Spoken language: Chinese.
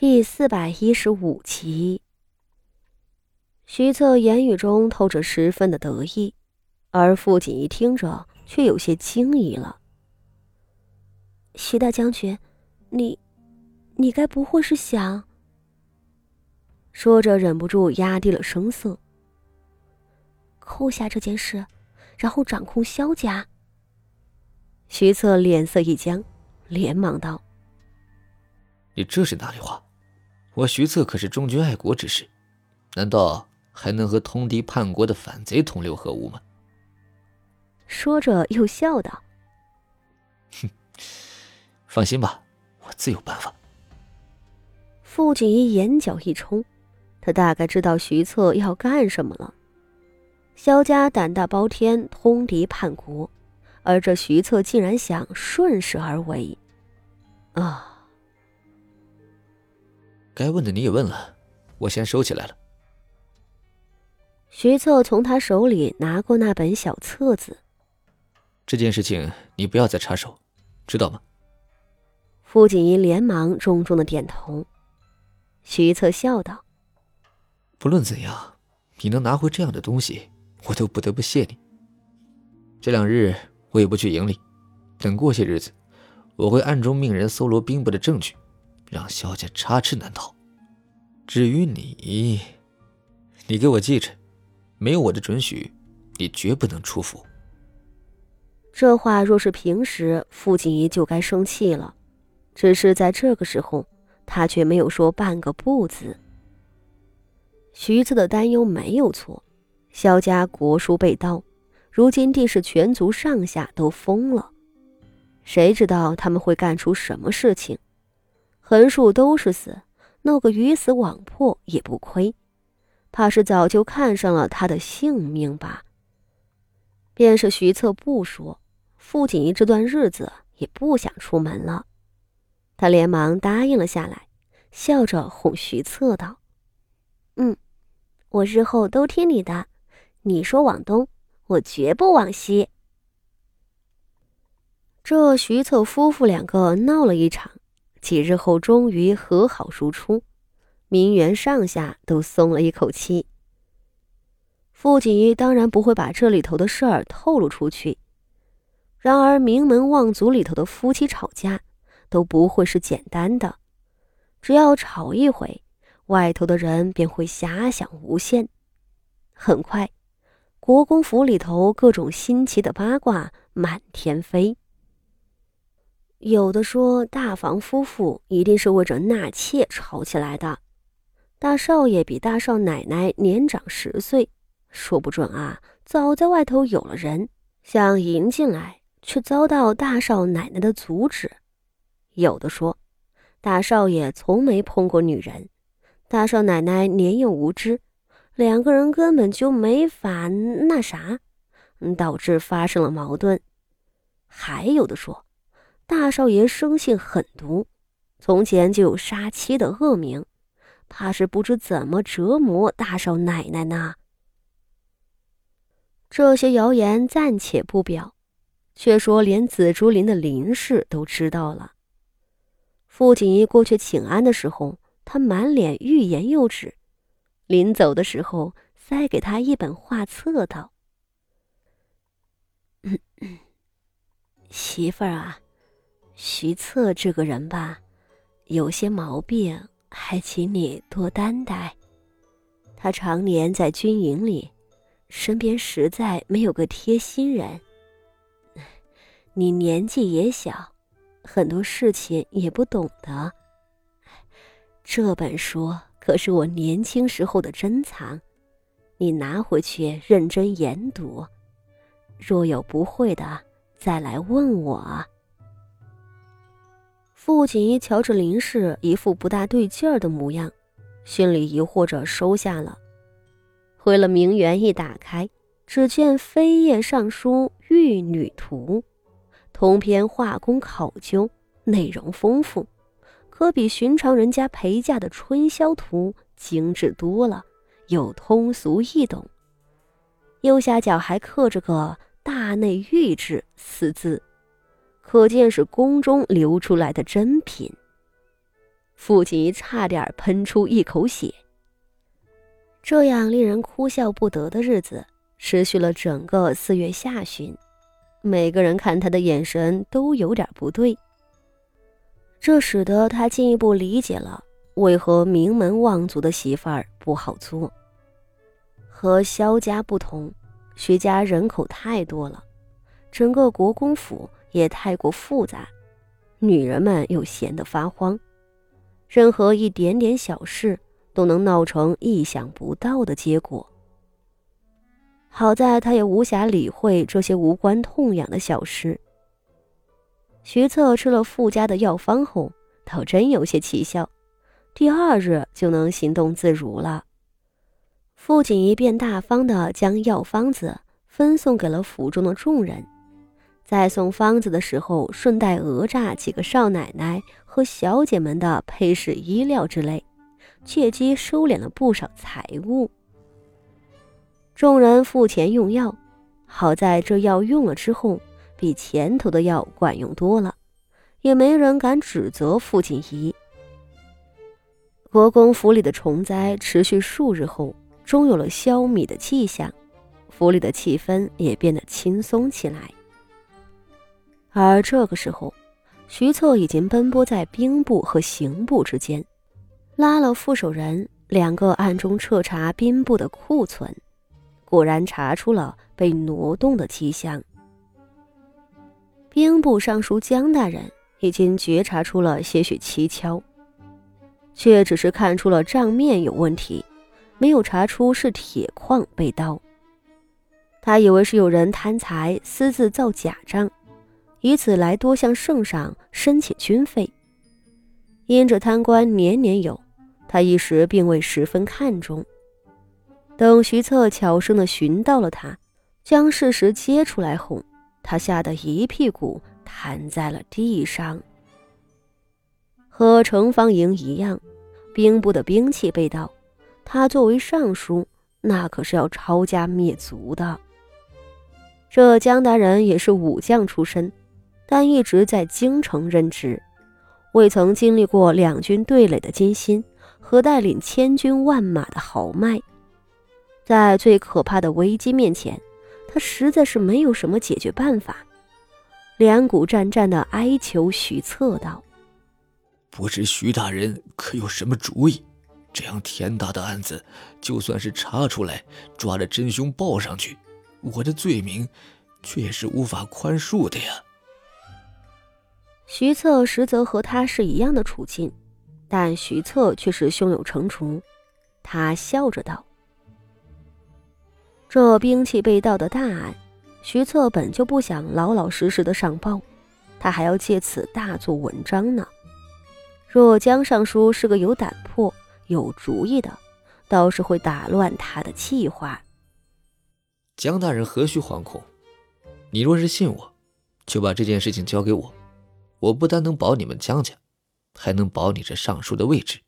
第四百一十五集，徐策言语中透着十分的得意，而傅锦一听着却有些惊疑了。徐大将军，你，你该不会是想……说着忍不住压低了声色。扣下这件事，然后掌控萧家。徐策脸色一僵，连忙道：“你这是哪里话？”我徐策可是忠君爱国之士，难道还能和通敌叛国的反贼同流合污吗？说着又笑道：“哼，放心吧，我自有办法。”傅锦衣眼角一冲，他大概知道徐策要干什么了。萧家胆大包天，通敌叛国，而这徐策竟然想顺势而为，啊！该问的你也问了，我先收起来了。徐策从他手里拿过那本小册子。这件事情你不要再插手，知道吗？傅锦衣连忙重重的点头。徐策笑道：“不论怎样，你能拿回这样的东西，我都不得不谢你。这两日我也不去营里，等过些日子，我会暗中命人搜罗兵部的证据。”让萧家插翅难逃。至于你，你给我记着，没有我的准许，你绝不能出府。这话若是平时，傅锦衣就该生气了，只是在这个时候，他却没有说半个不字。徐子的担忧没有错，萧家国书被盗，如今地势全族上下都疯了，谁知道他们会干出什么事情？横竖都是死，闹个鱼死网破也不亏，怕是早就看上了他的性命吧。便是徐策不说，傅锦衣这段日子也不想出门了。他连忙答应了下来，笑着哄徐策道：“嗯，我日后都听你的，你说往东，我绝不往西。”这徐策夫妇两个闹了一场。几日后，终于和好如初，名媛上下都松了一口气。傅锦衣当然不会把这里头的事儿透露出去。然而，名门望族里头的夫妻吵架都不会是简单的，只要吵一回，外头的人便会遐想无限。很快，国公府里头各种新奇的八卦满天飞。有的说大房夫妇一定是为着纳妾吵起来的，大少爷比大少奶奶年长十岁，说不准啊，早在外头有了人，想迎进来，却遭到大少奶奶的阻止。有的说，大少爷从没碰过女人，大少奶奶年幼无知，两个人根本就没法那啥，导致发生了矛盾。还有的说。大少爷生性狠毒，从前就有杀妻的恶名，怕是不知怎么折磨大少奶奶呢。这些谣言暂且不表，却说连紫竹林的林氏都知道了。傅锦衣过去请安的时候，他满脸欲言又止，临走的时候塞给他一本画册，道：“媳妇儿啊。”徐策这个人吧，有些毛病，还请你多担待。他常年在军营里，身边实在没有个贴心人。你年纪也小，很多事情也不懂得。这本书可是我年轻时候的珍藏，你拿回去认真研读。若有不会的，再来问我。傅锦衣瞧着林氏一副不大对劲儿的模样，心里疑惑着收下了。回了名园一打开，只见飞页上书《玉女图》，通篇画工考究，内容丰富，可比寻常人家陪嫁的《春宵图》精致多了，又通俗易懂。右下角还刻着个“大内御制”四字。可见是宫中流出来的珍品。傅锦仪差点喷出一口血。这样令人哭笑不得的日子持续了整个四月下旬，每个人看他的眼神都有点不对。这使得他进一步理解了为何名门望族的媳妇儿不好做。和萧家不同，徐家人口太多了，整个国公府也太过复杂，女人们又闲得发慌，任何一点点小事。都能闹成意想不到的结果。好在他也无暇理会这些无关痛痒的小事。徐策吃了傅家的药方后，倒真有些奇效，第二日就能行动自如了。傅锦仪便大方地将药方子分送给了府中的众人，在送方子的时候，顺带讹诈几个少奶奶和小姐们的配饰、衣料之类。借机收敛了不少财物。众人付钱用药，好在这药用了之后，比前头的药管用多了，也没人敢指责傅锦仪。国公府里的虫灾持续数日后，终有了消弭的迹象，府里的气氛也变得轻松起来。而这个时候，徐策已经奔波在兵部和刑部之间。拉了副手人两个暗中彻查兵部的库存，果然查出了被挪动的迹象。兵部尚书江大人已经觉察出了些许蹊跷，却只是看出了账面有问题，没有查出是铁矿被盗。他以为是有人贪财私自造假账，以此来多向圣上申请军费。因这贪官年年有。他一时并未十分看重，等徐策悄声的寻到了他，将事实揭出来后，他吓得一屁股瘫在了地上。和程方莹一样，兵部的兵器被盗，他作为尚书，那可是要抄家灭族的。这江大人也是武将出身，但一直在京城任职，未曾经历过两军对垒的艰辛。和带领千军万马的豪迈，在最可怕的危机面前，他实在是没有什么解决办法，连谷战战的哀求徐策道：“不知徐大人可有什么主意？这样天大的案子，就算是查出来，抓着真凶报上去，我的罪名却也是无法宽恕的呀。”徐策实则和他是一样的处境。但徐策却是胸有成竹，他笑着道：“这兵器被盗的大案，徐策本就不想老老实实的上报，他还要借此大做文章呢。若江尚书是个有胆魄、有主意的，倒是会打乱他的计划。”江大人何须惶恐？你若是信我，就把这件事情交给我，我不但能保你们江家。还能保你这尚书的位置。